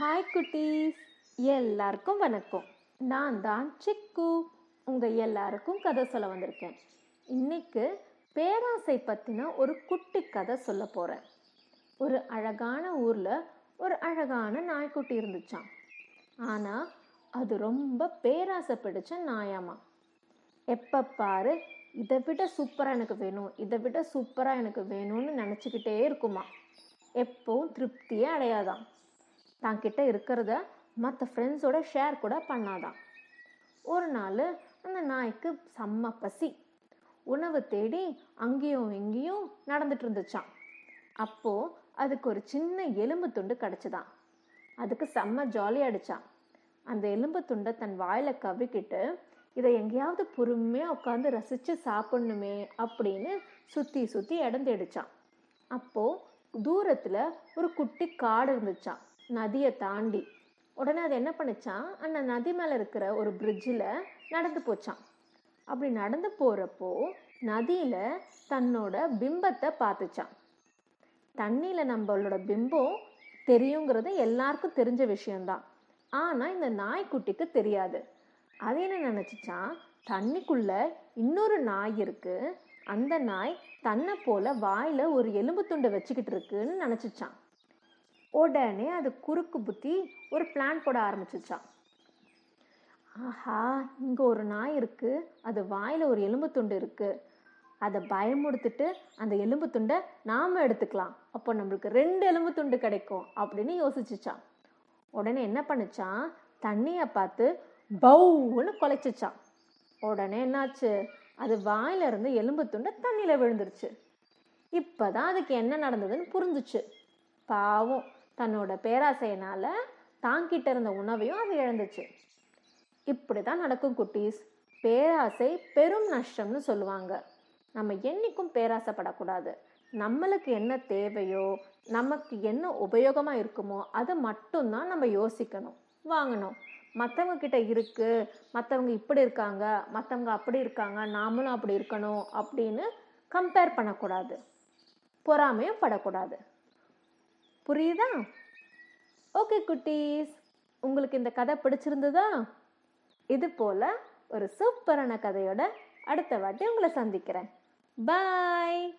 Hi குட்டீஸ். எல்லாருக்கும் வணக்கம். நான் தான் சிக்கு. உங்கள் எல்லாருக்கும் கதை சொல்ல வந்திருக்கேன். இன்னைக்கு பேராசை பற்றின ஒரு குட்டி கதை சொல்ல போகிறேன் ஒரு அழகான ஊரில் ஒரு அழகான நாய்க்குட்டி இருந்துச்சாம். ஆனால் அது ரொம்ப பேராசை பிடிச்ச நாயாமா. எப்போ பாரு இதை விட சூப்பராக எனக்கு வேணும் இதை விட சூப்பராக எனக்கு வேணும்னு நினச்சிக்கிட்டே இருக்குமா. எப்பவும் திருப்தியே அடையாதாம். தான் கிட்ட இருக்கிறத மற்ற ஃப்ரெண்ட்ஸோட ஷேர் கூட பண்ணாதான். ஒரு நாள் அந்த நாய்க்கு செம்ம பசி. உணவு தேடி அங்கேயும் இங்கேயும் நடந்துட்டு இருந்துச்சான் அப்போது அதுக்கு ஒரு சின்ன எலும்பு துண்டு கிடச்சிதான். அதுக்கு செம்ம ஜாலி அடிச்சான் அந்த எலும்பு துண்டை தன் வாயில் கவிக்கிட்டு இதை எங்கேயாவது பொறுமையாக உட்காந்து ரசித்து சாப்பிடணுமே அப்படின்னு சுற்றி சுற்றி இடம் தேடிச்சான் அப்போது தூரத்தில் ஒரு குட்டி காடு இருந்துச்சான் நதியை தாண்டி. உடனே அது என்ன பண்ணிச்சான் அந்த நதி மேலே இருக்கிற ஒரு பிரிட்ஜில் நடந்து போச்சான் அப்படி நடந்து போகிறப்போ நதியில் தன்னோட பிம்பத்தை பார்த்துச்சான் தண்ணியில் நம்மளோட பிம்பம் தெரியுங்கிறது எல்லாருக்கும் தெரிஞ்ச விஷயம்தான். ஆனால் இந்த நாய்க்குட்டிக்கு தெரியாது. அது என்ன நினச்சிச்சான் தண்ணிக்குள்ள இன்னொரு நாய் இருக்குது அந்த நாய் தன்னை போல வாயில் ஒரு எலும்பு துண்டை வச்சுக்கிட்டு இருக்குன்னு நினச்சிச்சான் உடனே அது குறுக்கு புத்தி ஒரு பிளான் போட ஆரம்பிச்சிச்சான் ஆஹா இங்கே ஒரு நாய் இருக்குது அது வாயில் ஒரு எலும்பு துண்டு இருக்குது அதை பயமுடுத்துட்டு அந்த எலும்பு துண்டை நாம எடுத்துக்கலாம். அப்போ நம்மளுக்கு ரெண்டு எலும்பு துண்டு கிடைக்கும் அப்படின்னு யோசிச்சுச்சான் உடனே என்ன பண்ணிச்சான் தண்ணியை பார்த்து பவுன்னு குலைச்சிச்சான் உடனே என்னாச்சு? அது வாயிலிருந்து எலும்பு துண்டை தண்ணியில் விழுந்துருச்சு. இப்போ தான் அதுக்கு என்ன நடந்ததுன்னு புரிஞ்சுச்சு. பாவம். தன்னோட பேராசையினால் தாங்கிட்ட இருந்த உணவையும் அது இழந்துச்சு. இப்படிதான் நடக்கும் குட்டீஸ். பேராசை பெரும் நஷ்டம்னு சொல்லுவாங்க. நம்ம என்றைக்கும் பேராசைப்படக்கூடாது. நம்மளுக்கு என்ன தேவையோ நமக்கு என்ன உபயோகமாக இருக்குமோ அதை மட்டும்தான் நம்ம யோசிக்கணும் வாங்கணும். மற்றவங்க கிட்ட இருக்குது மற்றவங்க இப்படி இருக்காங்க மற்றவங்க அப்படி இருக்காங்க நாமளும் அப்படி இருக்கணும் அப்படின்னு கம்பேர் பண்ணக்கூடாது. பொறாமையும் படக்கூடாது. புரியுதா? ஓகே குட்டீஸ். உங்களுக்கு இந்த கதை பிடிச்சிருந்ததா? இது போல ஒரு சூப்பரான கதையோட அடுத்த வாட்டி உங்களை சந்திக்கிறேன். பாய்